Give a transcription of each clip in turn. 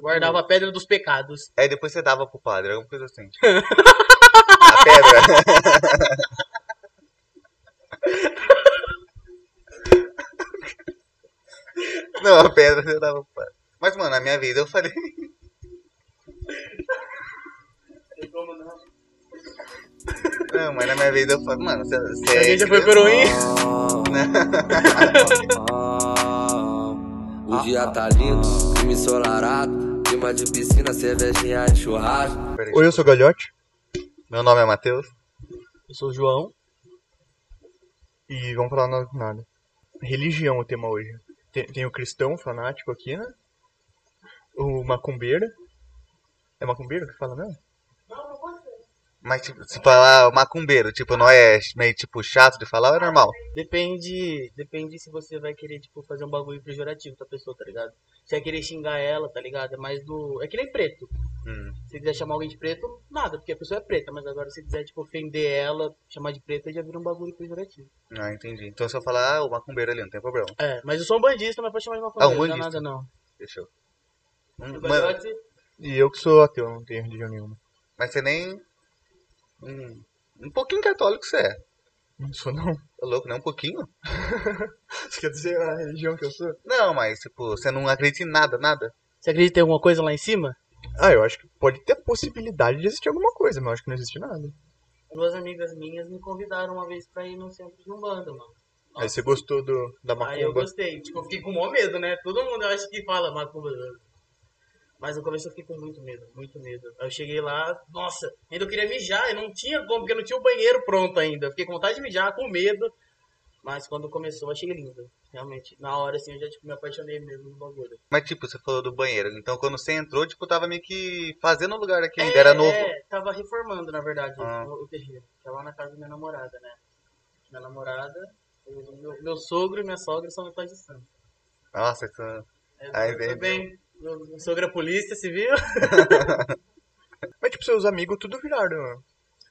Guardava a pedra dos pecados. Aí depois você dava pro padre, alguma coisa assim. a pedra. Não, a pedra você dava pro padre. Mas, mano, na minha vida eu falei. Não, mas na minha vida eu falei, mano, você, você é Alguém já foi coroinha? O dia tá lindo, clima ensolarado, clima de piscina, cervejinha e churrasco. Oi, eu sou Galhote. Meu nome é Matheus. Eu sou o João. E vamos falar nada com nada. Religião é o tema hoje. Tem, tem o cristão fanático aqui, né? O macumbeiro. É macumbeiro que fala mesmo? Mas, tipo, se falar macumbeiro, tipo, não é meio, tipo, chato de falar ou é normal? Depende, depende se você vai querer, tipo, fazer um bagulho pejorativo com a pessoa, tá ligado? Se vai querer xingar ela, tá ligado? É mais do... É que nem preto. Hum. Se quiser chamar alguém de preto, nada, porque a pessoa é preta. Mas agora se quiser, tipo, ofender ela, chamar de preta, já vira um bagulho pejorativo. Ah, entendi. Então se eu falar, ah, o macumbeiro ali, não tem problema. É, mas eu sou um bandista, mas pode chamar de uma Ah, um coisa, não é bandista. nada não. Fechou. Hum, O mano, Galhote, E eu que sou ateu, não tenho religião nenhuma. mas você nem. Um, um pouquinho católico você é. Não sou não. Tá louco, não? Um pouquinho? Você quer dizer a religião que eu sou? Não, mas, tipo, você não acredita em nada, nada? Você acredita em alguma coisa lá em cima? Ah, eu acho que pode ter a possibilidade de existir alguma coisa, mas eu acho que não existe nada. Duas amigas minhas me convidaram uma vez pra ir no centro de Umbanda, mano. Aí você gostou do, da Aí eu macumba. gostei. Tipo, eu fiquei com o maior medo, né? Todo mundo eu acho que fala macumba. Mas no começo eu fiquei com muito medo, muito medo. Aí eu cheguei lá, nossa, ainda eu queria mijar, eu não tinha como, porque não tinha o banheiro pronto ainda. Eu fiquei com vontade de mijar, com medo. Mas quando começou, eu achei lindo. Realmente, na hora assim, eu já tipo, me apaixonei mesmo no bagulho. Mas, tipo, você falou do banheiro. Então, quando você entrou, tipo, tava meio que fazendo o lugar aqui, ainda era novo. É, tava reformando, na verdade, Ah. o, o terreiro. Que é lá na casa da minha namorada, né? Minha namorada, meu, meu sogro e minha sogra são meus pais de santo. Nossa, isso... É, Aí vem- bem. Sogro é polícia civil. Mas tipo, seus amigos tudo viraram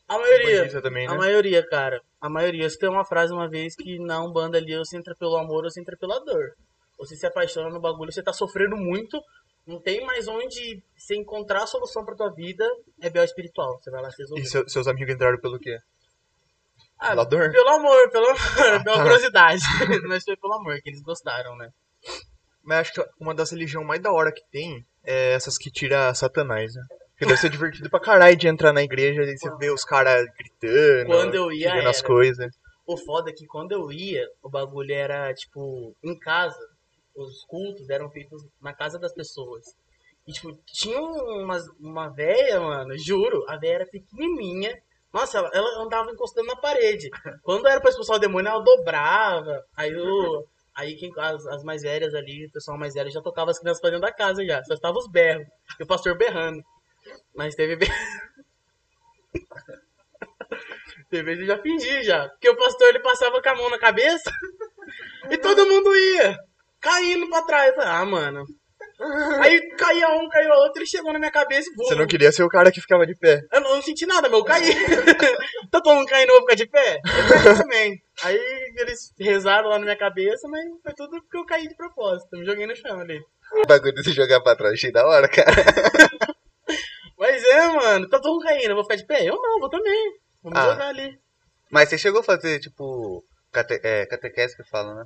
A maioria. também, A né? maioria, cara. A maioria. Você tem uma frase uma vez que na Umbanda ali, ou você entra pelo amor ou você entra pela dor. Ou você se apaixona no bagulho, você tá sofrendo muito, não tem mais onde você encontrar a solução pra tua vida, é bel espiritual. Você vai lá se resolver. E seu- seus amigos entraram pelo quê? Ah, pela dor? Pelo amor, pelo amor, pela curiosidade. Mas foi pelo amor, que eles gostaram, né? Mas acho que uma das religiões mais da hora que tem é essas que tira Satanás, né? Porque deve ser divertido pra caralho de entrar na igreja e você vê os caras gritando, Quando eu ia, as coisas. O foda é que quando eu ia, o bagulho era, tipo, em casa. Os cultos eram feitos na casa das pessoas. E, tipo, tinha umas, uma véia, mano, juro, a véia era pequenininha. Nossa, ela, ela andava encostando na parede. Quando era pra expulsar o demônio, ela dobrava. Aí o... Aí quem, as, as mais velhas ali, o pessoal mais velho já tocava as crianças pra dentro da casa já. Só estava os berros. E o pastor berrando. Mas teve Teve vezes eu já fingi já. Porque o pastor ele passava com a mão na cabeça e todo mundo ia. Caindo pra trás. Eu falei, Ah, mano. Aí caía um, caía outro e chegou na minha cabeça e. Você não queria ser o cara que ficava de pé. Eu não, eu não senti nada, meu, eu caí. tá todo mundo caindo, eu vou ficar de pé? Eu caí também. Aí eles rezaram lá na minha cabeça, mas foi tudo porque eu caí de propósito. Eu me joguei no chão ali. O bagulho de se jogar pra trás, achei da hora, cara. Mas é, mano, tá todo mundo caindo, eu vou ficar de pé? Eu não, vou também. Vou me Ah. jogar ali. Mas você chegou a fazer, tipo, cate é, catequese que fala, né?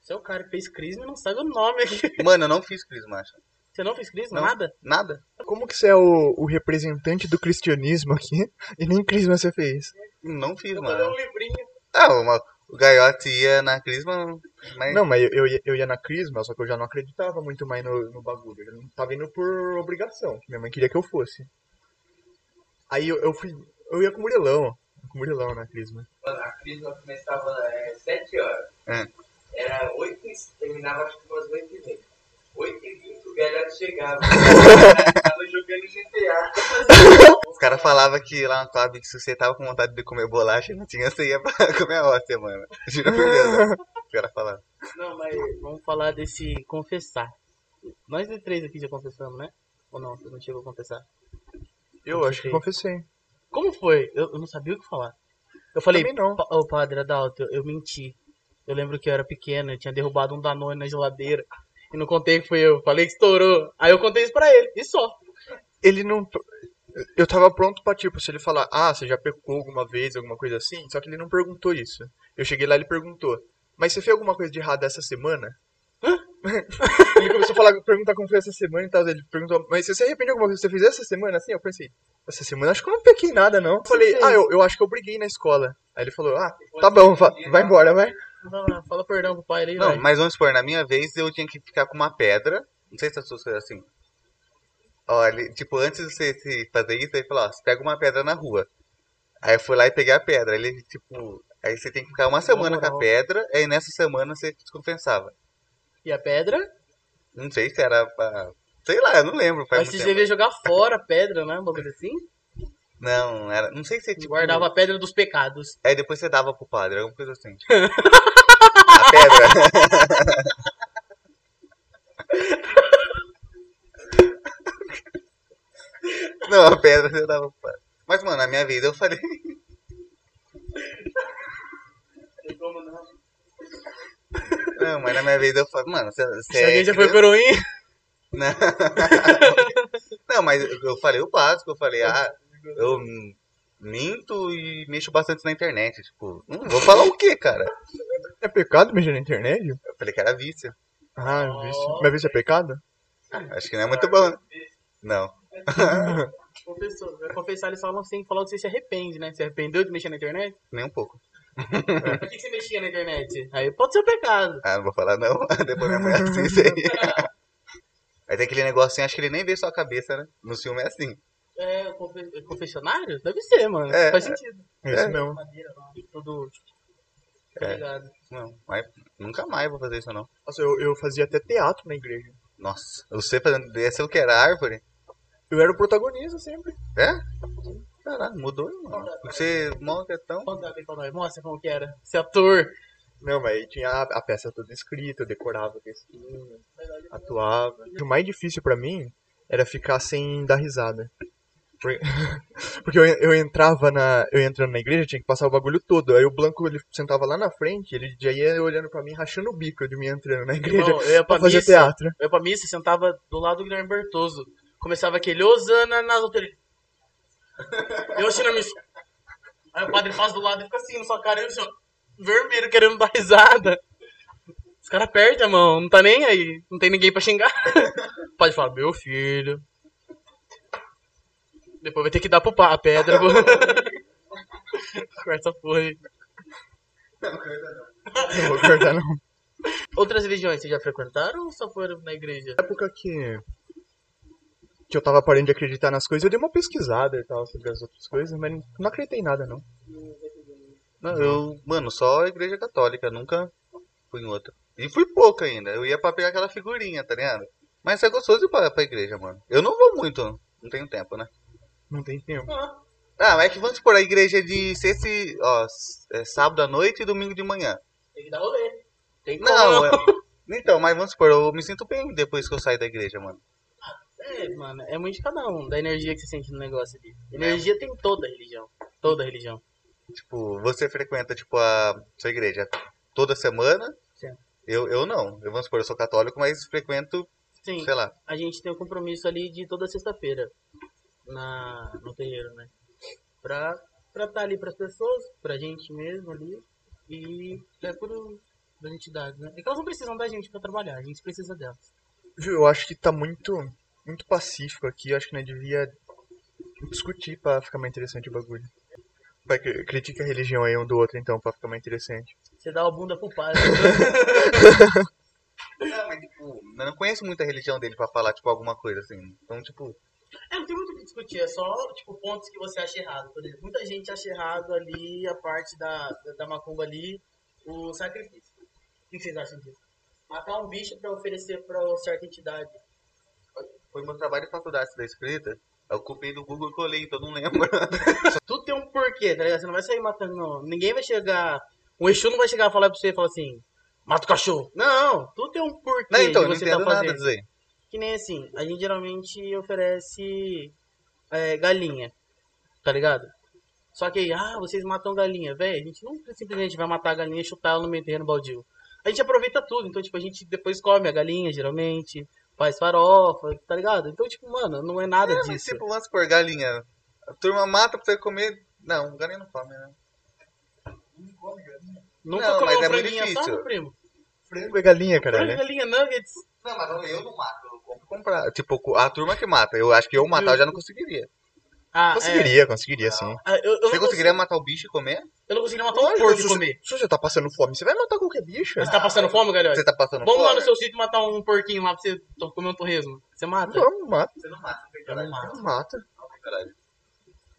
Você é o cara que fez crisma e não sabe o nome aqui. Mano, eu não fiz crisma, acho. Você não fez crisma? Não. Nada? Nada. Como que você é o, o representante do cristianismo aqui e nem crisma você fez? Não fiz, Eu mano. falei um livrinho. Ah, uma, o Gaiote ia na crisma, mas... Não, mas eu, eu, ia, eu ia na crisma, só que eu já não acreditava muito mais no, no bagulho. Eu não tava indo por obrigação. que Minha mãe queria que eu fosse. Aí eu, eu fui. Eu ia com o Murilão. Com o Murilão na crisma. A crisma começava às 7 horas. É. Era 8 e terminava acho que umas 8 e 20. 8 20 o chegava. Tava jogando GTA. Os caras falavam que lá no clube que se você tava com vontade de comer bolacha, não tinha, você ia pra comer a hóstia, mano. Juro por Deus. né? Os caras falavam. Não, mas vamos falar desse confessar. Nós de três aqui já confessamos, né? Ou não? Você não chegou a confessar? Eu acho que confessei. Como foi? Eu, eu não sabia o que falar. Eu falei, Também não. "Pa- ô padre Adalto, eu, eu menti. Eu lembro que eu era pequeno, eu tinha derrubado um Danone na geladeira. E não contei que fui eu. Falei que estourou. Aí eu contei isso pra ele. E só. Ele não. Eu tava pronto pra, tipo, se ele falar, ah, você já pecou alguma vez, alguma coisa assim, só que ele não perguntou isso. Eu cheguei lá e ele perguntou, mas você fez alguma coisa de errado essa semana? ele começou a falar, perguntar como foi essa semana e tal. Ele perguntou, mas você se arrepende de alguma coisa que você fez essa semana? Assim, eu pensei, essa semana acho que eu não pequei nada, não. Eu falei, ah, eu, eu acho que eu briguei na escola. Aí ele falou, ah, tá bom, va- vai embora, vai. Lá, Fala perdão pro pai ali, Não, vai. mas vamos supor, na minha vez eu tinha que ficar com uma pedra. Não sei se as pessoas fazem assim. Olha, tipo, antes de você se fazer isso, ele falou, ó, você pega uma pedra na rua. Aí eu fui lá e peguei a pedra. Ele, tipo, aí você tem que ficar uma semana com a pedra, aí nessa semana você descompensava. E a pedra? Não sei se era pra. Sei lá, eu não lembro. Mas você devia jogar fora a pedra, né? Um bagulho assim. Não, era. Não sei se tipo. Guardava a pedra dos pecados. Aí depois você dava pro padre, alguma coisa assim. a pedra. Não, a pedra você dava pro padre. Mas, mano, na minha vida eu falei. Não, mas na minha vida eu falei, mano, você, Se alguém é já foi coroinha, Não. Não, mas eu falei o básico, eu falei, ah, eu minto e mexo bastante na internet. Tipo, não vou falar o que, cara? É pecado mexer na internet? Eu falei que era vício. Ah, vício. Mas vício é pecado? Acho que não é muito bom. né? Não. confessou. Vai confessar, eles falam sem falar que você se arrepende, né? Se arrependeu de mexer na internet? Nem um pouco. Por que que você mexia na internet? Aí pode ser um pecado. Ah, não vou falar não. Depois minha mulher assiste aí. Aí tem aquele negocinho, acho que ele nem vê sua cabeça, né? No filme é assim. É, confe- confessionário? Deve ser, mano. É, Faz é. sentido. É isso mesmo. Madeira lá, tudo. Tá É. ligado? Não, mas nunca mais vou fazer isso não. Nossa, eu, eu fazia até teatro na igreja. Nossa, você fazendo desse eu que era árvore? Eu era o protagonista sempre. É? Caralho, mudou, mano. Você monta é tão. Conta aí pra nós. Mostra como que era. Esse ator. Não, mas aí tinha a, a peça toda escrita, eu decorava textinho, atuava. O mais difícil pra mim era ficar sem dar risada. Por- Porque eu, eu entrava na. Eu entrando na igreja, tinha que passar o bagulho todo. Aí o Blanco ele sentava lá na frente, ele já ia olhando pra mim, rachando o bico de mim entrando na igreja Irmão, eu ia pra pra fazer missa. teatro. Eu ia pra missa, sentava do lado do Guilherme Bertoso. Começava aquele Osana nas autoridades. Eu achei na missa. Aí o padre faz do lado e fica assim na sua cara, e eu assim, ó, vermelho, querendo dar risada. Os caras a mão, não tá nem aí. Não tem ninguém pra xingar. Pode falar, meu filho. Depois vai ter que dar pro pá a pedra. pô. Corta essa porra aí. Não vou cortar, não. Outras religiões vocês já frequentaram ou só foram na igreja? Na época que. Que eu tava parando de acreditar nas coisas, eu dei uma pesquisada e tal sobre as outras coisas, mas não acreditei em nada, não. Não, eu, mano, só a igreja católica, nunca fui em outra. E fui pouco ainda. Eu ia pra pegar aquela figurinha, tá ligado? Mas é gostoso ir pra, pra igreja, mano. Eu não vou muito, não tenho tempo, né? Não tem tempo. Ah, mas é que vamos supor, a igreja é de sexta e, ó, s- é sábado à noite e domingo de manhã. Tem que dar rolê. Tem que Não, é... Então, mas vamos supor, eu me sinto bem depois que eu saio da igreja, mano. É, mano, é muito de cada um, da energia que você sente no negócio ali. Energia tem toda a religião. Toda a religião. Tipo, você frequenta, tipo, a sua igreja toda semana? Sim. Eu, eu não. Eu, vamos supor, eu sou católico, mas frequento, Sim, sei lá. a gente tem um compromisso ali de toda sexta-feira na no terreiro, né? Pra pra estar ali pras pessoas, pra gente mesmo ali. E é por das entidades, né? É que elas não precisam da gente pra trabalhar, a gente precisa delas. Viu, eu acho que tá muito, muito pacífico aqui. Eu acho que nós devia discutir pra ficar mais interessante o bagulho. Vai, cri- critica a religião aí um do outro, então, pra ficar mais interessante. Você dá a bunda pro padre. Não, mas, tipo, eu não conheço muita religião dele pra falar, tipo, alguma coisa assim. Então, tipo, É, não tem muito discutir, é só, tipo, pontos que você acha errado. Por exemplo, muita gente acha errado ali a parte da, da, da macumba ali, o sacrifício. O que vocês acham disso? Matar um bicho pra oferecer pra certa entidade. foi meu trabalho de faculdade da escrita. Eu copiei do Google e colei, então não lembro. Tudo tem um porquê, tá ligado? Você não vai sair matando, não. Ninguém vai chegar. Um Exu não vai chegar e falar pra você e falar assim: mata o cachorro. Não, tudo tem um porquê Não, então, de não você entendo tá nada fazendo. disso aí. Que nem assim, a gente geralmente oferece é, galinha, tá ligado? Só que aí, ah, vocês matam galinha, velho. A gente não simplesmente vai matar a galinha e chutar ela no meio terreno baldio. a gente aproveita tudo. Então, tipo, a gente depois come a galinha, geralmente, faz farofa, tá ligado? Então, tipo, mano, não é nada É, mas disso. tipo, vamos supor, galinha. A turma mata pra você comer. Não, galinha não come, né? Nunca Não, comeu mas é muito difícil. assado, primo? Frango é galinha, Frango, caralho. galinha, nuggets. Não, mas não, eu não mato, comprar. Tipo, a turma que mata. Eu acho que eu matar eu já não conseguiria. Ah, Conseguiria, conseguiria sim. É. Ah, eu, eu, Você não conseguiria consigo, matar o bicho e comer? eu não conseguiria matar um Lógico, porco e você- comer. Se você tá passando fome, você vai matar qualquer bicho. Você tá passando fome, galera? Você tá passando Vamos lá fome? no seu sítio matar um porquinho lá pra você comer um torresmo. Você mata? Vamos, mata. Você não mata, Eu não. Mata. caralho.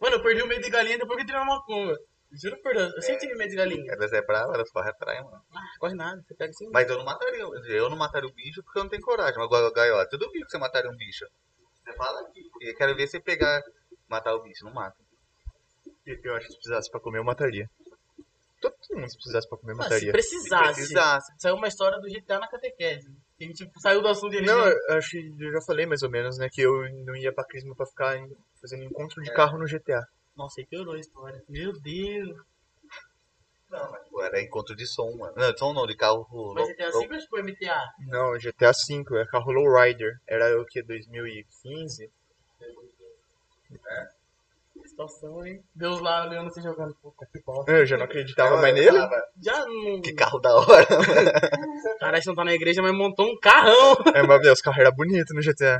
Mano, eu perdi o medo de galinha depois que eu tirei uma macumba. Juro por Deus, eu sempre tive medo de galinha. Elas é brava, elas correm atrás, mano. Ah, corre nada, você pega assim. Mas eu não mataria. Eu não mataria o bicho porque eu não tenho coragem. Mas agora, gaiota, eu duvido que você mataria um bicho. Você fala aqui. Eu quero ver você pegar, matar o bicho. Não mata. Eu acho que se precisasse pra comer, eu mataria. Todo mundo se precisasse pra comer, eu Mas se mataria. precisasse. precisasse. Saiu uma história do GTA na catequese. Que a gente tipo, saiu do assunto dele. Não, eu acho que eu já falei mais ou menos, né? Que eu não ia pra Crisma pra ficar fazendo encontro de carro no GTA. Nossa, aí piorou a história. Meu Deus. Não, mas era encontro de som, mano. Não, de som não, de carro. Mas GTA 5 ou tipo MTA? Não, GTA V, é carro lowrider. Era o que, 2015? Situação, hein? Deus lá olhando você jogando. Puta que bosta. Eu já não acreditava Eu mais nele. Já não. Que carro da hora. Caralho, você não tá na igreja, mas montou um carrão. É, mas meu, os carros eram bonitos no GTA.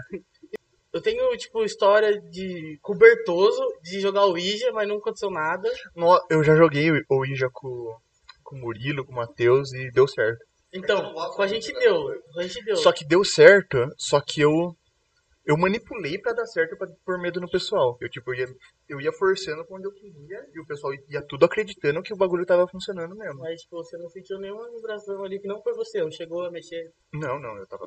Eu tenho, tipo, história de cobertoso de jogar o Ouija, mas não aconteceu nada. No- Eu já joguei o Ouija com, com o Murilo, com o Matheus e deu certo. Então, com a gente deu. Com a gente deu. Só que deu certo, só que eu eu manipulei pra dar certo pra pôr medo no pessoal. Eu tipo eu ia eu ia forçando onde eu queria e o pessoal ia tudo acreditando que o bagulho tava funcionando mesmo. Mas, tipo, você não sentiu nenhuma vibração ali que não foi você. Não chegou a mexer. Não, não, eu tava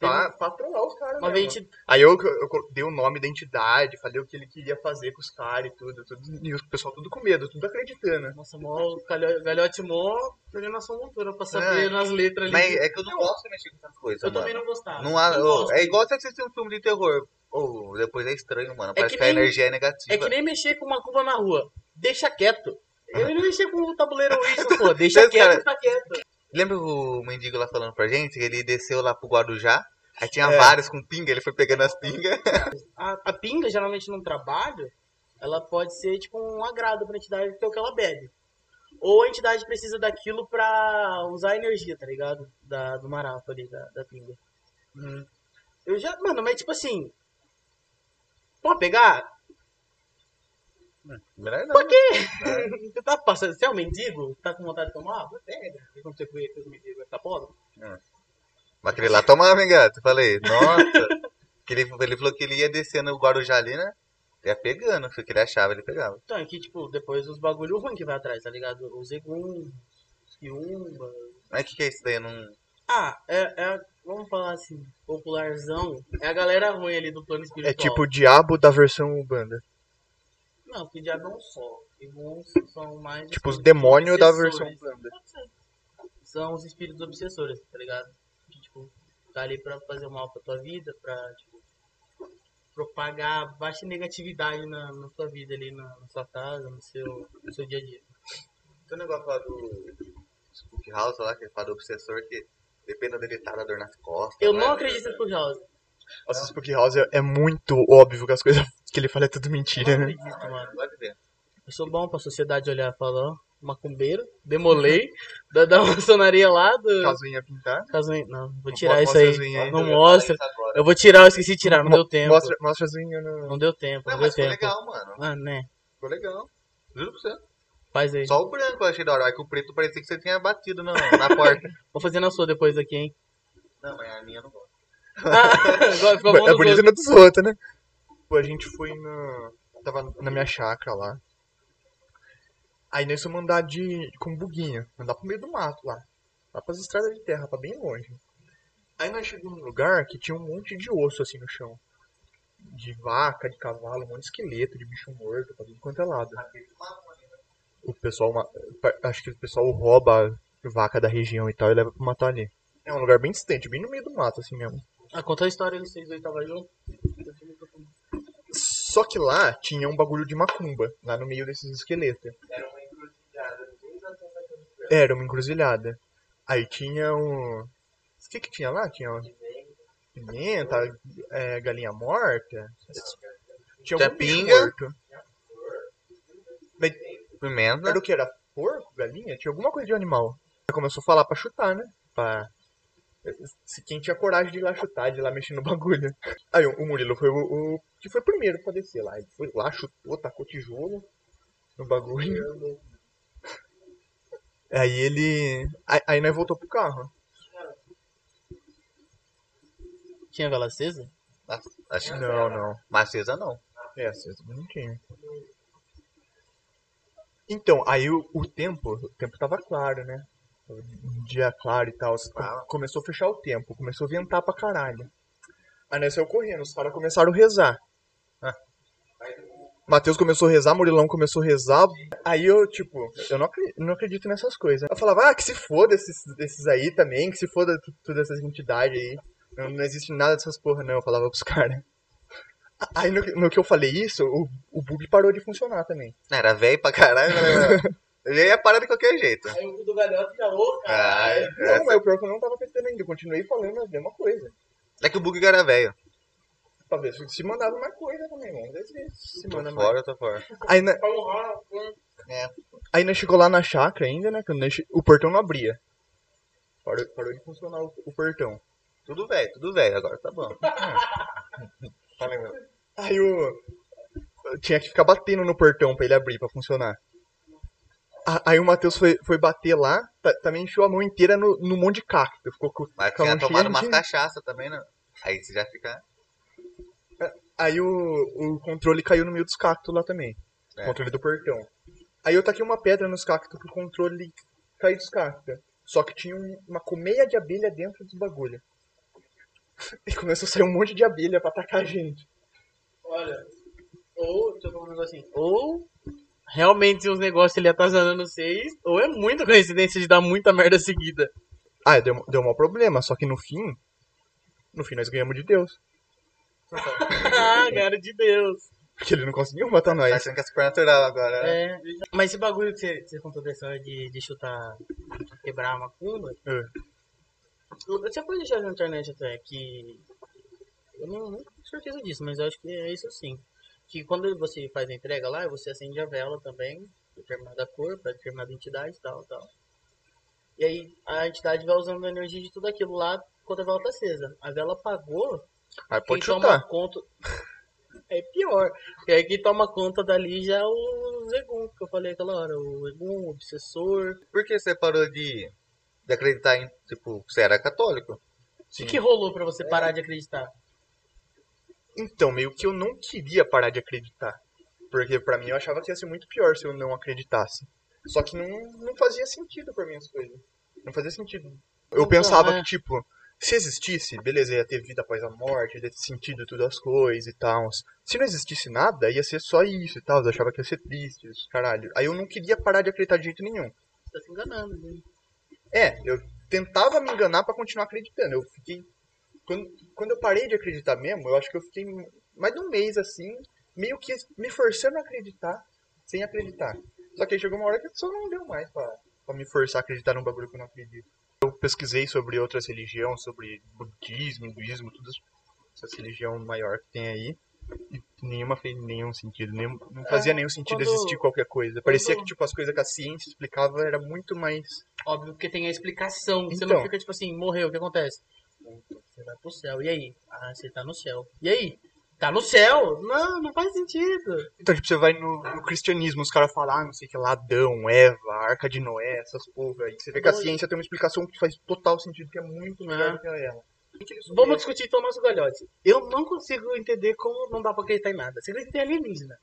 pra, pra trollar os caras mesmo. a gente Aí eu, eu dei o nome da entidade, falei o que ele queria fazer com os caras e tudo, tudo. E o pessoal tudo com medo, tudo acreditando. Nossa, mó galho- galhote mó sua montura pra saber É. nas letras ali. Mas é que eu não gosto de mexer com essas coisas. eu mano. também não gostava. Não há, gosto. é igual você assistir um filme de terror. Ou depois é estranho, mano. É Parece que que, a nem- energia é negativa. É que nem mexer com uma cuba na rua. Deixa quieto. Ele não mexer com o tabuleiro Ouija, pô. Deixa Mas, quieto, cara, tá quieto. Lembra o mendigo lá falando pra gente? que Ele desceu lá pro Guarujá. Aí tinha É. vários com pinga, ele foi pegando as pingas. A, a pinga, geralmente num trabalho, ela pode ser tipo um agrado pra entidade, porque é o que ela bebe. Ou a entidade precisa daquilo pra usar a energia, tá ligado? Da, do marato ali, da, da pinga. Eu já, mano, mas tipo assim. Pode pegar? Melhor não. Por quê? Você tá passando. Você é um mendigo? Tá com vontade de tomar? Pega. Quando você comer com o mendigo, vai ficar pobre? Mas aquele lá tomava, hein, gato? Falei, nossa. que ele, ele falou que ele ia descendo o Guarujá ali, né? Ia pegando, foi o que ele achava, ele pegava. Então, é que, tipo, depois os bagulho ruim que vai atrás, tá ligado? Os Egum, Kiumba. Mas o que, que é isso daí? Não... Ah, é, é. Vamos falar assim, popularzão. É a galera ruim ali do plano espiritual. É tipo o diabo da versão banda. Não, porque diabo é um só. Eguns são mais. Tipo os demônios da versão. São os espíritos obsessores, tá ligado? Que, tipo, tá ali pra fazer mal pra tua vida, pra, tipo, propagar baixa negatividade na, na tua vida ali, na, na sua casa, no seu, no seu dia a dia. Tem um negócio lá do Spook House lá, que ele fala do obsessor, que depende dele tá da dor nas costas. Eu não acredito em Spook House. Nossa, Spook House é, é muito óbvio que as coisas que ele fala é tudo mentira, não né? acredito, mano. Pode ver. Eu sou bom pra sociedade olhar e falar, ó, macumbeiro, demolei, da, da maçonaria lá, do... Casuinha pintar. Caso- Não, vou tirar isso aí. Não mostra. agora. Eu vou tirar, eu esqueci de tirar, não deu tempo. Mostra, mostra as unhas no... Não deu tempo, Não, não deu tempo. legal, mano. Ah, né? Ficou legal. Juro pra você. Faz aí. Só o branco eu achei da hora. Aí que o preto parecia que você tinha batido no- na porta. Vou fazer na sua depois aqui, hein? não, mas a minha eu não gosta. Ah, agora ficou bom É bonito outros. no dos outros, né? Pô, a gente foi na... Tava na minha chácara lá. Aí nós fomos andar de... com buguinho. Andar pro meio do mato lá. Lá pras estradas de terra, pra bem longe. Aí nós chegamos num lugar que tinha um monte de osso assim no chão. De vaca, de cavalo, um monte de esqueleto, de bicho morto, pra tudo quanto é lado. O pessoal, acho que o pessoal rouba vaca da região e tal e leva pra matar ali. É um lugar bem distante, bem no meio do mato, assim mesmo. Ah, conta a história aí, vocês dois estavam juntos. Só que lá tinha um bagulho de macumba, lá no meio desses esqueletos. Era uma encruzilhada. Era uma encruzilhada. Aí tinha um. O que que tinha lá? Tinha pimenta, é, galinha morta. Tinha Tinha pinga. morto. Mas Pimenta. era o que? Era porco, galinha? Tinha alguma coisa de animal. Aí começou a falar pra chutar, né? Pra... Se quem tinha coragem de ir lá chutar, de ir lá mexer no bagulho. Aí o Murilo foi o, o que foi o primeiro pra descer lá. Ele foi lá, chutou, tacou tijolo no bagulho. Aí ele. Aí, aí nós voltou pro carro. Tinha vela acesa? Acho que Não, não. Macesa não. É, acesa não tinha. Então, aí o, o tempo, o tempo tava claro, né? Um dia claro e tal. Co- Começou a fechar o tempo, começou a ventar pra caralho. Aí nós saiu correndo, os caras começaram a rezar. Ah. Matheus começou a rezar, Murilão começou a rezar. Aí eu, tipo, eu não acredito, não acredito nessas coisas. Eu falava, ah, que se foda esses, esses aí também, que se foda todas essas entidades aí. Não, não existe nada dessas porra, não, eu falava pros caras. Aí no, que- no que eu falei isso, o, o bug parou de funcionar também. Era velho pra caralho. mas- Eu ia parar de qualquer jeito. Aí o do galhote já, ô, Ah, cara. Não, mas o pior é que eu não tava acreditando ainda, eu continuei falando a mesma coisa. É que o bug era velho. Pra ver se se mandava mais coisa também, vamos ver se se Tô manda mais. fora, tô fora. Aí, na- honrar, hum. aí nós chegou lá na chácara ainda, né? Quando nós che- o portão não abria. Parou, parou de funcionar o, o portão. Tudo velho, tudo velho. Agora tá bom. Aí o. eu tinha que ficar batendo no portão pra ele abrir, pra funcionar. Aí o Matheus foi, foi bater lá, ta- também enfiou a mão inteira no, no monte de cacto. Ficou com, Mas tinha tomado umas de- cachaça também, né? Aí você já fica. Aí o, o controle caiu no meio dos cactos lá também. O É. controle do portão. Aí eu taquei uma pedra nos cactos pro controle cair dos cactos. Só que tinha um- uma colmeia de abelha dentro dos bagulho. E começou a sair um monte de abelha pra atacar a gente. Olha, ou, deixa eu falar um negócio assim, ou realmente os negócios ele atazanando vocês, ou é muita coincidência de dar muita merda seguida. Ah, deu, deu um problema, só que no fim. No fim nós ganhamos de Deus. ah, cara de Deus. Porque ele não conseguiu matar Tá nós. achando que é supernatural agora, né? É, mas esse bagulho que você, você contou da história de, de chutar, quebrar a macumba, É. você pode deixar na internet até que. Eu não, não tenho certeza disso, mas eu acho que é isso sim. Que quando você faz a entrega lá, você acende a vela também, determinada cor, para determinada entidade e tal, tal. E aí a entidade vai usando a energia de tudo aquilo lá quando a vela tá acesa. A vela apagou, Aí pode quem chutar. toma conta. É pior. E aí quem toma conta dali já é o Zegum, que eu falei aquela hora. O Zegum, o obsessor. Por que você parou de, de acreditar em. Tipo, você era católico? O que, que rolou pra você parar de acreditar? Então, meio que eu não queria parar de acreditar. Porque pra mim eu achava que ia ser muito pior se eu não acreditasse. Só que não, não fazia sentido pra mim as coisas. Não fazia sentido. Eu Então, pensava é. que, tipo, se existisse, beleza, ia ter vida após a morte, ia ter sentido tudo as coisas e tal. Se não existisse nada, ia ser só isso e tal. Eu achava que ia ser triste, isso, caralho. Aí eu não queria parar de acreditar de jeito nenhum. Você tá se enganando, né? É, eu tentava me enganar pra continuar acreditando. Eu fiquei. Quando, quando eu parei de acreditar mesmo, eu acho que eu fiquei mais de um mês assim, meio que me forçando a acreditar, sem acreditar. Só que chegou uma hora que só não deu mais pra, pra me forçar a acreditar num bagulho que eu não acredito. Eu pesquisei sobre outras religiões, sobre budismo, hinduísmo, todas essas religiões maior que tem aí. E nenhuma fez nenhum sentido, nenhum, não fazia É, nenhum sentido quando- existir qualquer coisa. Parecia quando- que tipo as coisas que a ciência explicava era muito mais Óbvio que tem a explicação. Você Então. não fica tipo assim, morreu, o que acontece? Você vai pro céu. E aí? Ah, você tá no céu. E aí? Tá no céu? Não, não faz sentido. Então, tipo, você vai no, no cristianismo, os caras falam, ah, não sei o que lá, Adão, Eva, Arca de Noé, essas porra aí. Você vê que a ciência tem uma explicação que faz total sentido, que é muito melhor É. do que ela. Vamos discutir então o nosso galhote. Eu não consigo entender como não dá pra acreditar em nada. Você acredita em alienígena?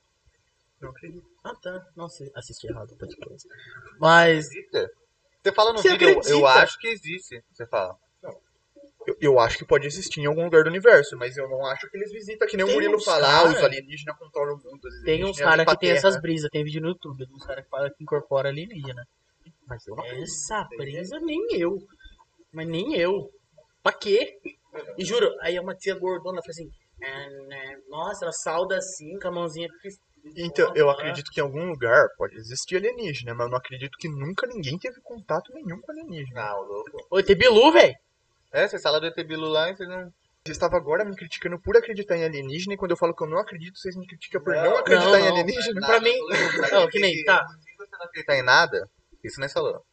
Não acredito. Ah, tá. Nossa, assisti errado o podcast. Mas. Acredita? Você fala no Você vídeo, eu- eu, acredita? acho que existe. Você fala. Eu, eu acho que pode existir em algum lugar do universo, mas eu não acho que eles visitam, que nem o Tem Murilo uns fala, ah, cara- os alienígenas controlam o mundo. Tem uns caras que tem essas brisas, tem vídeo no YouTube, uns caras que falam que incorpora alienígena. Mas eu não acredito. Essa brisa nem eu. Mas nem eu. Pra quê? E juro, aí uma tia gordona fala assim, "Ah, né, nossa, ela sauda assim, com a mãozinha. Então, eu acredito que em algum lugar pode existir alienígena, mas eu não acredito que nunca ninguém teve contato nenhum com alienígena. Não, louco. Ô, tem Bilu, velho. É, você fala do ET Bilu lá e você não. Você estava agora me criticando por acreditar em alienígena e quando eu falo que eu não acredito, vocês me criticam por não, Não, acreditar não, em não. alienígena? Pra mim- Não, que nem, tá. Se você não acreditar em nada, isso nem falou.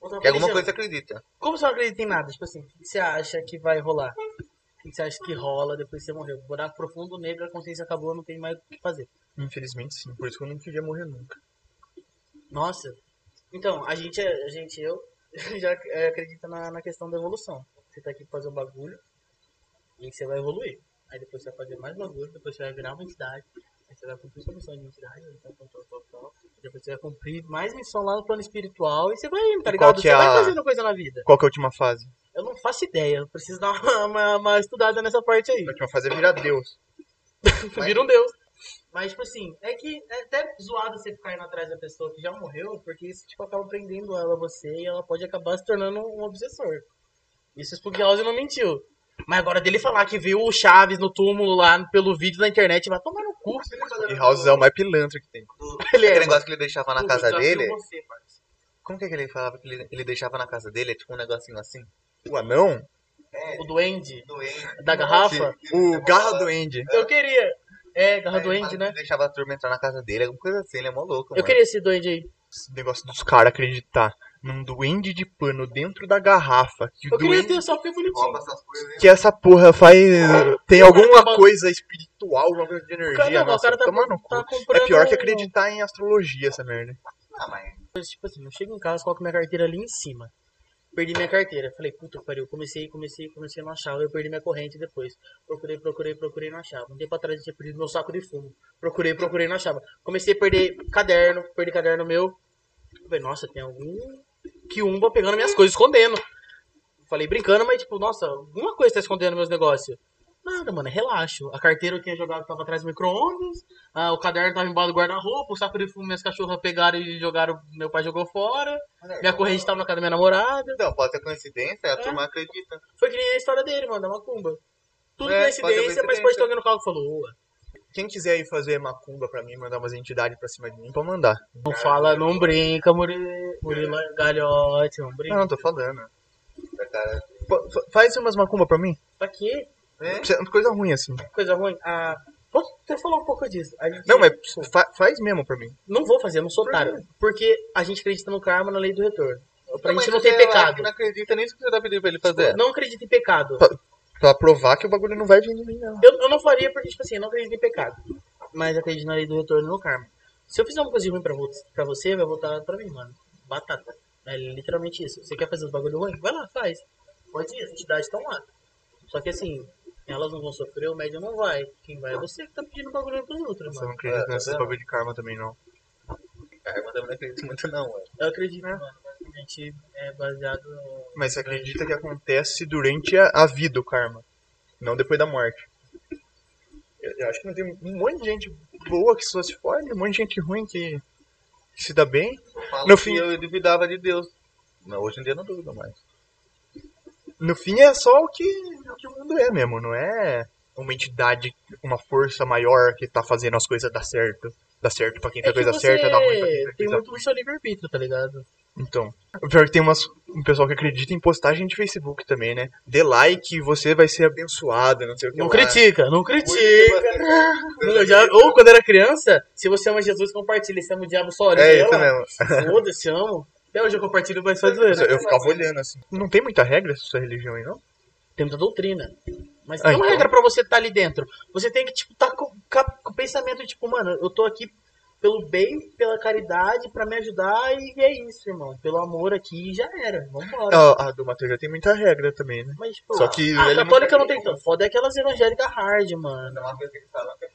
Outra Que alguma coisa- coisa você acredita. Como você não acredita em nada? Tipo assim, o que você acha que vai rolar? O que você acha que rola depois que você morreu? Buraco profundo, negro, a consciência acabou, não tem mais o que fazer. Infelizmente sim, por isso que eu não queria morrer nunca. Nossa. Então, a gente, a gente eu, já é, acredita na, na questão da evolução. Você tá aqui pra fazer um bagulho e você vai evoluir. Aí depois você vai fazer mais bagulho, depois você vai virar uma entidade. Aí você vai cumprir sua missão de entidade, então, tal, tal, tal. Depois você vai cumprir mais missão lá no plano espiritual e você vai indo, tá ligado? Você é vai a- fazendo coisa na vida. Qual que é a última fase? Eu não faço ideia, eu preciso dar uma, uma, uma estudada nessa parte aí. A última fase é virar Deus. Vira um deus. Mas, tipo assim, é que é até zoado você ficar indo atrás da pessoa que já morreu, porque isso, tipo, acaba prendendo ela a você e ela pode acabar se tornando um obsessor. Isso o Spook House não mentiu. Mas agora dele falar que viu o Chaves no túmulo lá pelo vídeo na internet, vai tomar no cu. E House é o mais pilantra que tem. Ele Aquele é, negócio que ele deixava na casa dele. você, parça. Como que, é que ele falava que ele, ele deixava na casa dele? É tipo um negocinho assim. O anão? O duende Doente. da garrafa. O Garra Duende. Eu queria. É, garra Aí falava né? Deixava a turma entrar na casa dele, alguma coisa assim, ele é mó louco, Eu mano. queria esse duende aí. Esse negócio dos caras acreditar num duende de pano dentro da garrafa. Que Eu queria ter só porque é bonitinho. Que essa porra faz. Tem alguma coisa espiritual, alguma coisa de energia. Cara, não, o cara tá, toma no cu. tá comprando. É pior que acreditar em astrologia, essa merda. Ah, mas Tipo assim, eu chego em casa, coloco minha carteira ali em cima. Perdi minha carteira. Falei, puta pariu. Comecei, comecei, comecei não achar. Eu perdi minha corrente depois. Procurei, procurei, procurei, não achava. Um tempo atrás eu tinha perdido meu saco de fumo. Procurei, procurei, não achava. Comecei a perder caderno, perdi caderno meu. Falei, nossa, tem algum quiumba pegando minhas coisas, escondendo. Falei brincando, mas tipo, nossa, alguma coisa tá escondendo meus negócios. Nada, mano, relaxo. A carteira eu tinha jogado, tava atrás do micro-ondas. Ah, o caderno tava embaixo do guarda-roupa. O saco de fumo, minhas cachorras pegaram e jogaram. Meu pai jogou fora. Minha corrente tava na casa da minha namorada. Então, pode ser coincidência, a É. turma acredita. Foi que nem a história dele, mano, da macumba. Tudo É, pode ser coincidência, mas depois tem alguém no carro que falou, "Ué, Quem quiser ir fazer macumba pra mim, mandar umas entidades pra cima de mim, pode mandar. não fala, não brinca, Murilo, Murilo é galhote, não brinca. Não, tô falando. Cara, Fa- fa- Faz umas macumba pra mim. Pra quê? É, é Coisa ruim, assim. Coisa ruim. Ah, posso até falar um pouco disso. Gente- Não, mas fa- faz mesmo pra mim. Não vou fazer, eu não sou otário. Porque a gente acredita no karma, na lei do retorno. Pra mas gente não ter é pecado. Não acredita nem se você tá pedindo pra ele fazer. Não acredita em pecado. Pra provar que o bagulho não vai vir de mim, não. Eu, eu não faria porque, tipo assim, eu não acredito em pecado. Mas acredito na lei do retorno e no karma. Se eu fizer uma coisa ruim pra, pra você, vai voltar pra mim, mano. Batata. É literalmente isso. Você quer fazer os bagulho ruim? Vai lá, faz. Pode ir, as entidades estão lá. Só que assim, elas não vão sofrer, o médium não vai. Quem vai é você que tá pedindo bagulho pros outros, Você não acredita É, tá vendo? bagulho de karma também, não. Cara, eu também não acredito muito não, mano. Eu acredito, mano. Basicamente é baseado no. Mas você acredita que acontece durante a, a vida o karma, não depois da morte. Eu, eu acho que não tem um monte de gente boa que só se fode, um monte de gente ruim que, que se dá bem. Eu falo No que fim- eu duvidava de Deus. Mas hoje em dia eu não duvido mais. No fim é só o que, o que o mundo é mesmo, não é uma entidade, uma força maior que tá fazendo as coisas dar certo. Dá certo pra quem É faz que coisa certa, dá ruim pra quem faz tem coisa muito do seu livre-arbítrio, tá ligado? Então, pior é que tem umas, um pessoal que acredita em postagem de Facebook também, né? Dê like você vai ser abençoado, não sei o que Não lá. critica, não critica. Não, eu já, ou quando era criança, se você ama Jesus, compartilha. Se ama o diabo, só olha. É isso lá. mesmo. Foda-se, amo. Até hoje eu compartilho, mas só zoeira. Eu ficava olhando assim. Não tem muita regra essa sua religião aí, não? Tem muita doutrina. Mas Ah, tem uma então. regra pra você estar ali dentro. Você tem que, tipo, tá com, com o pensamento, tipo, mano, eu tô aqui pelo bem, pela caridade, pra me ajudar, e é isso, irmão. Pelo amor aqui, já era. Vambora. A, a do Mateus já tem muita regra também, né? Mas, tipo, Só que a ele católica não- tem tanto. Foda é aquelas evangélicas hard, mano. É uma coisa que eles falam que é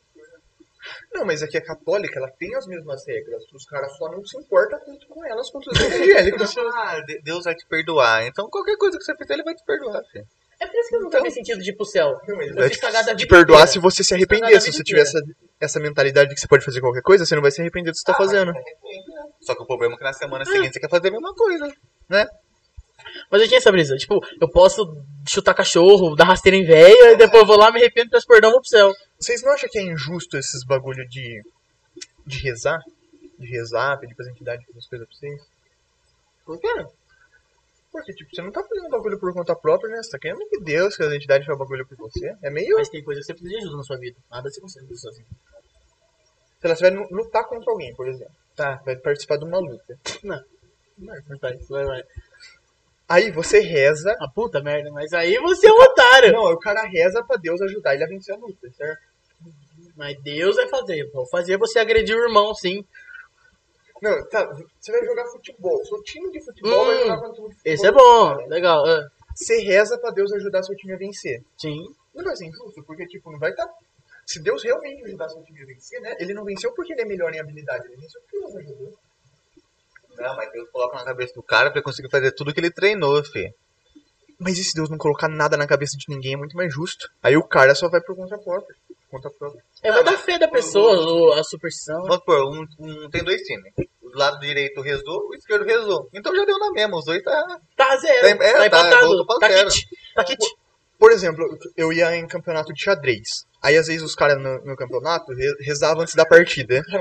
Não, mas aqui a católica, ela tem as mesmas regras. Os caras só não se importam tanto com elas quanto os evangélicos. Ah, de- Deus vai te perdoar. Então qualquer coisa que você fizer, ele vai te perdoar, filho. É por isso que eu nunca vi sentido de ir pro céu. Eu Vai fiz te vida perdoar inteira. se você se Fiz arrepender. Se você tiver essa, essa mentalidade de que você pode fazer qualquer coisa, você não vai se arrepender do que você tá fazendo. Só que o problema é que na semana seguinte você quer fazer a mesma coisa, né? Mas eu tinha essa brisa. Tipo, eu posso chutar cachorro, dar rasteira em véia, e depois eu vou lá, me arrependo, perdão, vou pro céu. Vocês não acham que é injusto esses bagulho de de rezar, de rezar, pedir pras entidades fazer as coisas pra vocês. Por quê? Porque, tipo, você não tá fazendo bagulho por conta própria, né? Você tá querendo que Deus, que as entidades façam bagulho por você. É meio. Mas tem coisa que você precisa de ajuda na sua vida. Nada você consegue fazer sozinho. Se ela vai nu- lutar contra alguém, por exemplo. Tá. Vai participar de uma luta. Vai, vai, vai, vai. Aí você reza. Ah, puta merda, mas aí você é um otário. Não, o cara reza pra Deus ajudar ele a vencer a luta, certo? Mas Deus vai fazer. Vou fazer você agredir o irmão, sim. Não, tá. Você vai jogar futebol. Seu time de futebol vai Hum, jogar contra o futebol. Esse é bom, legal. ah, Você reza pra Deus ajudar seu time a vencer. sim. Não vai ser injusto, porque, tipo, não vai estar. Se Deus realmente ajudar seu time a vencer, né? Ele não venceu porque ele é melhor em habilidade, ele venceu porque Deus ajudou. Não, mas Deus coloca na cabeça do cara pra ele conseguir fazer tudo que ele treinou, fi. Mas e se Deus não colocar nada na cabeça de ninguém, é muito mais justo. Aí o cara só vai por conta própria. Conta própria. É, vai da fé da pessoa, a superstição. Vamos supor, um, um- tem dois times. O lado direito rezou, o esquerdo rezou. Então já deu na mesma, os dois tá. Tá zero. É, tá tá, empatado. Tá zero. kit. Tá kit. Por exemplo, eu ia em campeonato de xadrez. Aí às vezes os caras no, no campeonato re- rezavam antes da partida.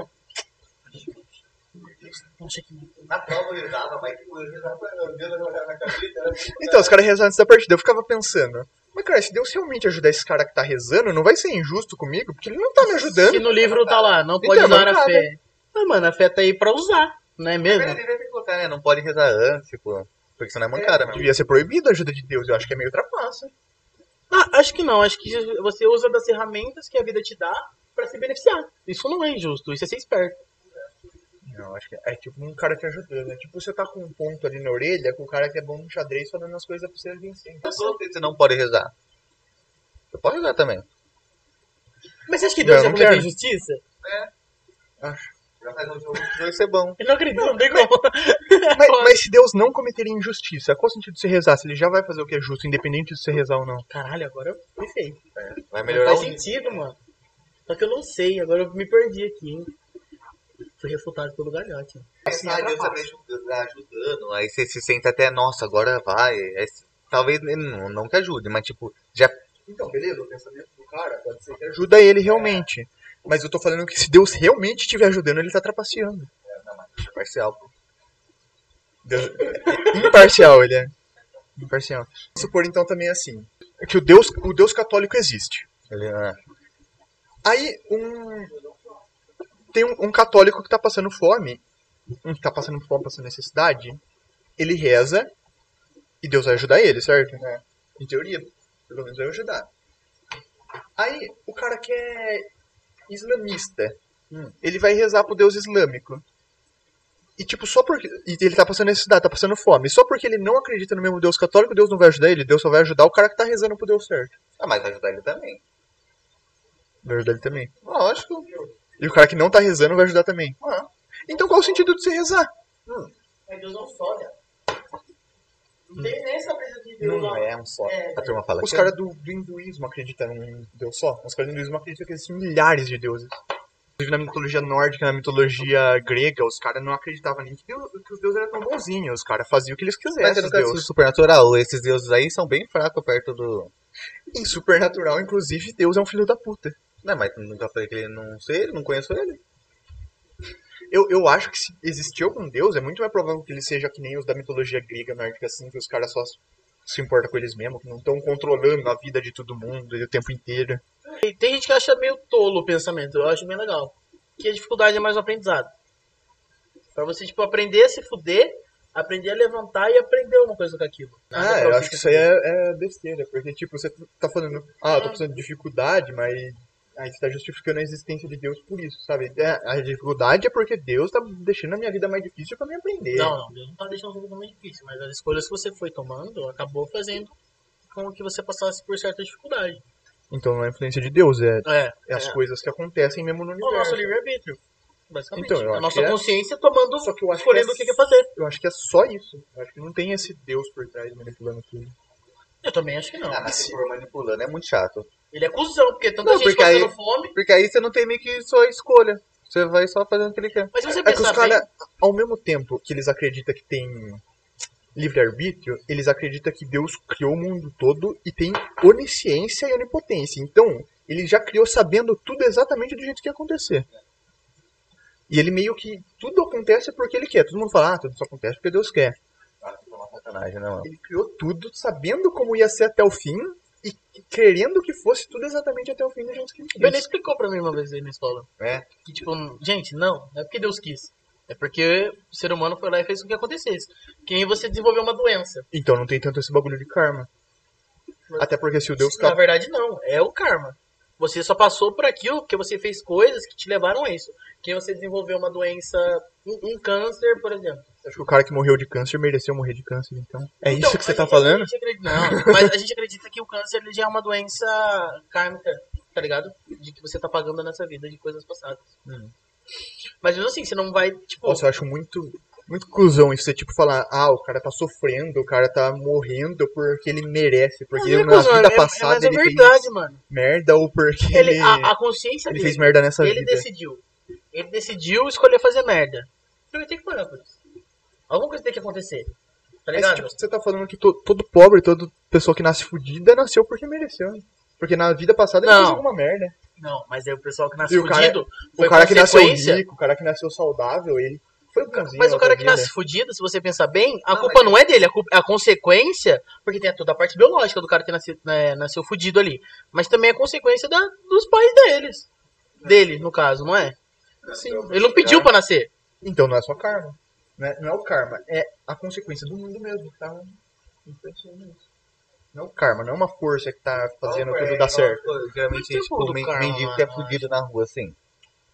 Poxa, que- Na prova eu rezava, mas tipo, eu rezava, Deus na cabeça. Então, os caras rezavam antes da partida. Eu ficava pensando, mas cara, se Deus realmente ajudar esse cara que tá rezando, não vai ser injusto comigo? Porque ele não tá me Se ajudando. no livro tá lá, não pode Então, usar a nada. fé. Ah, mano, a fé tá aí pra usar, não é mesmo? Ele que colocar, né? Não pode rezar antes, tipo. Porque senão é mancada, mesmo. Devia ser proibido a ajuda de Deus. Eu acho que é meio trapaça. Ah, acho que não. Acho que você usa das ferramentas que a vida te dá pra se beneficiar. Isso não é injusto, isso é ser esperto. Não, acho que é tipo um cara te ajudando. É tipo você tá com um ponto ali na orelha com o cara que é bom no xadrez falando as coisas pra você vencer. Sou que você não pode rezar. Você pode rezar também. Mas você acha que Deus Não, ia não cometer quero. injustiça? Já faz um jogo que vai ser bom. Eu não acredito, não tem como. Mas, mas se Deus não cometer injustiça, qual o sentido de você rezar? Se ele já vai fazer o que é justo, independente de você rezar ou não. Caralho, agora eu pensei. Vai Não melhorar faz o sentido, mano. Só que eu não sei, agora eu me perdi aqui, hein. Fui refutado pelo galhote. Assim, ah, Deus tá me ajudando, aí você se sente até, nossa, agora vai. Aí, talvez ele não, não que ajude, mas tipo, já. Então, beleza, o pensamento do cara pode ser que ajuda ele realmente. Mas eu tô falando que se Deus realmente estiver ajudando, ele tá trapaceando. Parcial. Deus... Imparcial, ele é. Imparcial. Vamos supor então também assim. Que o Deus, o Deus católico existe. Ele, ah, Aí um. Tem um, um católico que tá passando fome. Um que tá passando fome, passando necessidade. Ele reza. E Deus vai ajudar ele, certo? Em teoria, pelo menos vai ajudar. Aí, o cara que é islamista. Hum. Ele vai rezar pro Deus islâmico. E tipo, só porque. E ele tá passando necessidade, tá passando fome. Só porque ele não acredita no mesmo Deus católico, Deus não vai ajudar ele. Deus só vai ajudar o cara que tá rezando pro Deus certo. ah, mas vai ajudar ele também. Vai ajudar ele também. Lógico. E o cara que não tá rezando vai ajudar também. Então qual o sentido de você rezar? Mas Deus não só, né? Não tem nem essa de Deus Não lá. é um só. É. A turma fala Os que caras do, do hinduísmo acreditam em Deus só. Os caras do hinduísmo acreditam que existem milhares de deuses. Inclusive na mitologia nórdica, na mitologia grega, os caras não acreditavam nem que, Deus, que os deuses eram tão bonzinhos. Os caras faziam o que eles Mas quisessem, caso deuses. supernatural, esses deuses aí são bem fracos perto do. Em supernatural, inclusive, Deus é um filho da puta. Não, mas nunca falei que ele não sei ele, não conheço ele. Eu, eu acho que se existir algum deus, é muito mais provável que ele seja que nem os da mitologia grega nórdica, assim, que os caras só se importam com eles mesmos, que não estão controlando a vida de todo mundo o tempo inteiro. E tem gente que acha meio tolo o pensamento, eu acho bem legal. Que a dificuldade é mais o aprendizado. Pra você, tipo, aprender a se fuder, aprender a levantar e aprender uma coisa com aquilo. Ah, eu acho que isso aí é, é besteira, porque, tipo, você tá falando, ah, eu tô precisando de dificuldade, mas aí você tá justificando a existência de Deus por isso, sabe? É, a dificuldade é porque Deus tá deixando a minha vida mais difícil pra me aprender. Não, não, Deus não tá deixando tudo mais difícil, mas as escolhas que você foi tomando acabou fazendo com que você passasse por certa dificuldade. Então não é influência de Deus, é, É, é as é. coisas que acontecem mesmo no o universo. nosso livre-arbítrio. Basicamente. Então, eu a nossa que é- consciência tomando, Só que eu acho escolhendo o que que é- quer fazer. Eu acho que é só isso. Eu acho que não tem esse Deus por trás manipulando tudo. Eu também acho que não. Ah, mas se for manipulando é muito chato. Ele é cuzão, porque tanta Não, gente porque aí- passando fome. Porque aí você não tem meio que sua escolha. Você vai só fazendo o que ele quer. Mas você É que os caras, ao mesmo tempo que eles acreditam que tem livre-arbítrio, eles acreditam que Deus criou o mundo todo e tem onisciência e onipotência. Então, ele já criou sabendo tudo exatamente do jeito que ia acontecer. E ele meio que tudo acontece porque ele quer. Todo mundo fala, ah, tudo só acontece porque Deus quer. Ah, isso é uma sacanagem, não. Ele criou tudo sabendo como ia ser até o fim e querendo que fosse tudo exatamente até o fim do jeito que ele O Benê quis. explicou pra mim uma vez aí na escola. É? Que, tipo, gente, não, não é porque Deus quis. É porque o ser humano foi lá e fez com que acontecesse. Que aí você desenvolveu uma doença. Então não tem tanto esse bagulho de karma. Até porque se o Deus Na verdade, não. É o karma. Você só passou por aquilo porque você fez coisas que te levaram a isso. Que você desenvolveu uma doença, um, um câncer, por exemplo. Acho que o cara que morreu de câncer mereceu morrer de câncer, então. É Então, isso que você tá falando? acredita- não, mas a gente acredita que o câncer ele já é uma doença kármica, tá ligado? De que você tá pagando nessa vida de coisas passadas. Mas mesmo assim, você não vai, tipo. Nossa, eu acho muito, muito cuzão isso. Você, tipo, falar, ah, o cara tá sofrendo, o cara tá morrendo porque ele merece. Porque é, na cuzão, vida é- passada mas é ele verdade, fez mano. merda ou porque Ele, ele, a, a consciência ele dele. fez merda nessa ele vida. decidiu. Ele decidiu escolher fazer merda. Ele vai ter que pagar por isso. Alguma coisa tem que acontecer. Tá Mas, ligado? tipo, você tá falando que to- todo pobre, toda pessoa que nasce fudida, nasceu porque mereceu. Porque na vida passada ele Não. fez alguma merda. Não, mas aí o pessoal que nasce E o cara- O cara que nasceu rico, o cara que nasceu saudável, ele foi bonzinho. Mas o cara que vida. nasce fudido, se você pensar bem, a Não, culpa mas- não é dele, a culpa é a consequência, porque tem toda a parte biológica do cara ter nascido, né, nasceu fudido ali. Mas também é consequência da, dos pais deles. Dele, no caso, não é? Sim. Ele não pediu pra nascer. Então não é só karma. Não é, não é o karma, é a consequência do mundo mesmo. que Tá influenciando isso. Não é o karma, não é uma força que tá fazendo Não, tudo é, dar certo. Geralmente, tipo, mendigo que é fudido na rua, assim.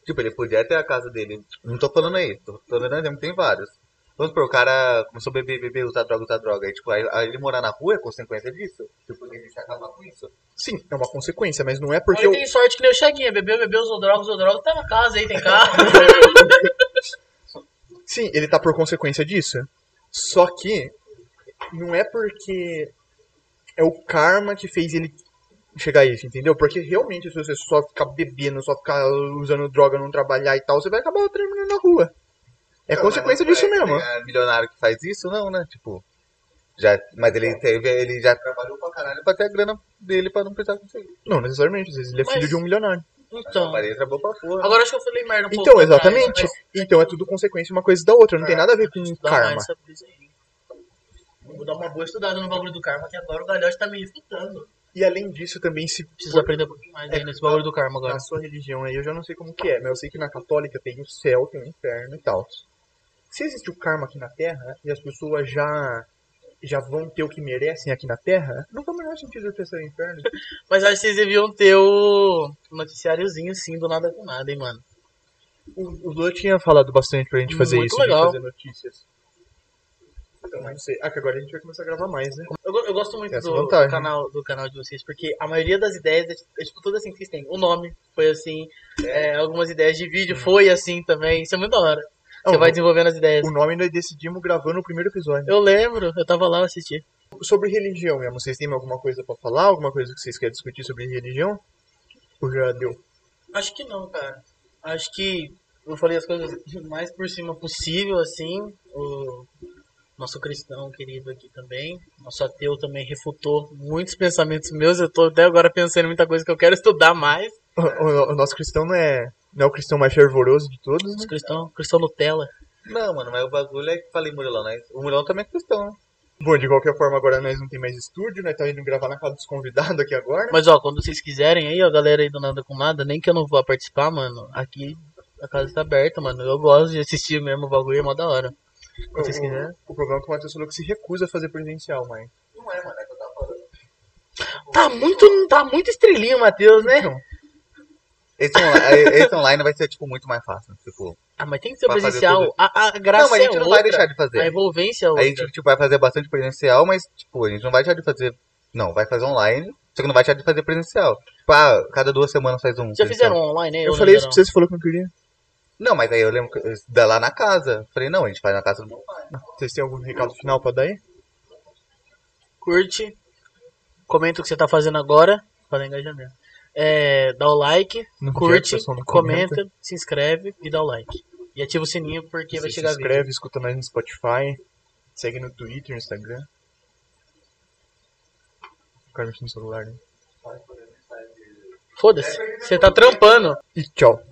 Tipo, ele podia ter a casa dele. Não tô falando aí, tô, tô dando exemplo, tem vários. Vamos supor, o cara começou a beber, beber, usar droga, usar droga. Aí, tipo, aí, aí ele morar na rua é consequência disso. Tipo, ele se acabar com isso. Sim, é uma consequência, mas não é Porque ele eu... tem sorte que nem o Chaguinha, bebeu, bebeu, usou droga, usou droga, tá na casa aí, tem carro. Sim, ele tá por consequência disso. Só que não é porque é o karma que fez ele chegar a isso, entendeu? Porque realmente se você só ficar bebendo, só ficar usando droga, não trabalhar e tal, você vai acabar terminando na rua. É Não, consequência disso não é- mesmo. é milionário que faz isso, não, né? Tipo. Já, mas ele teve, ele já trabalhou pra caralho pra ter a grana dele pra não precisar conseguir. Não necessariamente, às vezes ele é Mas- filho de um milionário. Então. Porra. Agora acho que eu falei merda um. Então, exatamente. mas- Então é tudo consequência uma coisa da outra, não tem nada a ver com karma. mais sobre isso aí. Vou dar uma boa estudada no bagulho do karma, que agora o galhote tá me escutando. E além disso, também se Preciso aprender um pouquinho mais aí É, nesse bagulho do karma agora. na sua religião aí, eu já não sei como que é, mas eu sei que na católica tem o céu, tem o inferno e tal. Se existe o karma aqui na Terra e as pessoas já já vão ter o que merecem aqui na Terra, não faz o menor sentido eu ter céu e inferno. Mas acho que vocês deviam ter o noticiáriozinho assim, do nada com nada, hein, mano. O, o Lula tinha falado bastante pra gente fazer Muito isso, legal. fazer notícias. Então, não sei. Ah, que agora a gente vai começar a gravar mais, né? Eu, eu gosto muito Essa do, vantagem. canal, do canal de vocês, porque a maioria das ideias é, é, tipo tudo assim que vocês têm. O nome foi assim, é, algumas ideias de vídeo foi assim também. Isso é muito da hora. Você Não, vai desenvolvendo as ideias. O nome nós decidimos gravando o primeiro episódio. Eu lembro, eu tava lá, eu assisti. Sobre religião mesmo, vocês têm alguma coisa pra falar? Alguma coisa que vocês querem discutir sobre religião? Ou já deu? Acho que não, cara. Acho que eu falei as coisas mais por cima possível, assim. O nosso cristão querido aqui também. Nosso ateu também refutou muitos pensamentos meus. Eu tô até agora pensando em muita coisa que eu quero estudar mais. O, o- o nosso cristão não é, não é o cristão mais fervoroso de todos, né? Nosso cristão, cristão Nutella. Não, mano, mas o bagulho é que falei Murilão, né? O Murilão também é cristão, né? Bom, de qualquer forma, agora nós não tem mais estúdio, nós tá indo gravar na casa dos convidados aqui agora. Mas ó, quando vocês quiserem aí, ó, galera aí do Nada com Nada, nem que eu não vá participar, mano, aqui a casa tá aberta, mano. Eu gosto de assistir mesmo o bagulho, é mó da hora. Quando vocês o, quiserem. o problema é que o Matheus falou que se recusa a fazer presencial, mas. Não é, mano, é que eu tava falando. Tá muito, tá muito estrelinho, Matheus, né? Não. Esse, online, esse online vai ser, tipo, muito mais fácil. Tipo, Ah, mas tem que ser presencial. A, a graça não, mas a gente é não outra. vai deixar de fazer. A envolvência é A outra. gente tipo, vai fazer bastante presencial, mas tipo, a gente não vai deixar de fazer. Não, vai fazer online, só que não vai deixar de fazer presencial. Tipo, ah, cada duas semanas faz um. Já presencial. fizeram online, né? Eu Ou falei isso pra você, você falou que não queria. Não, mas aí eu lembro que da lá na casa. Falei, não, a gente faz na casa do meu pai. Vocês têm algum recado final pra dar aí? Curte. Comenta o que você tá fazendo agora. Para engajamento. É, dá o like, No curte, não comenta, se inscreve e dá o like. E ativa o sininho porque vai Você se chegar vídeo. inscreve, escuta nós no Spotify, segue no Twitter, no Instagram. O cara mexendo no celular, né? Foda-se. Você tá trampando. E tchau.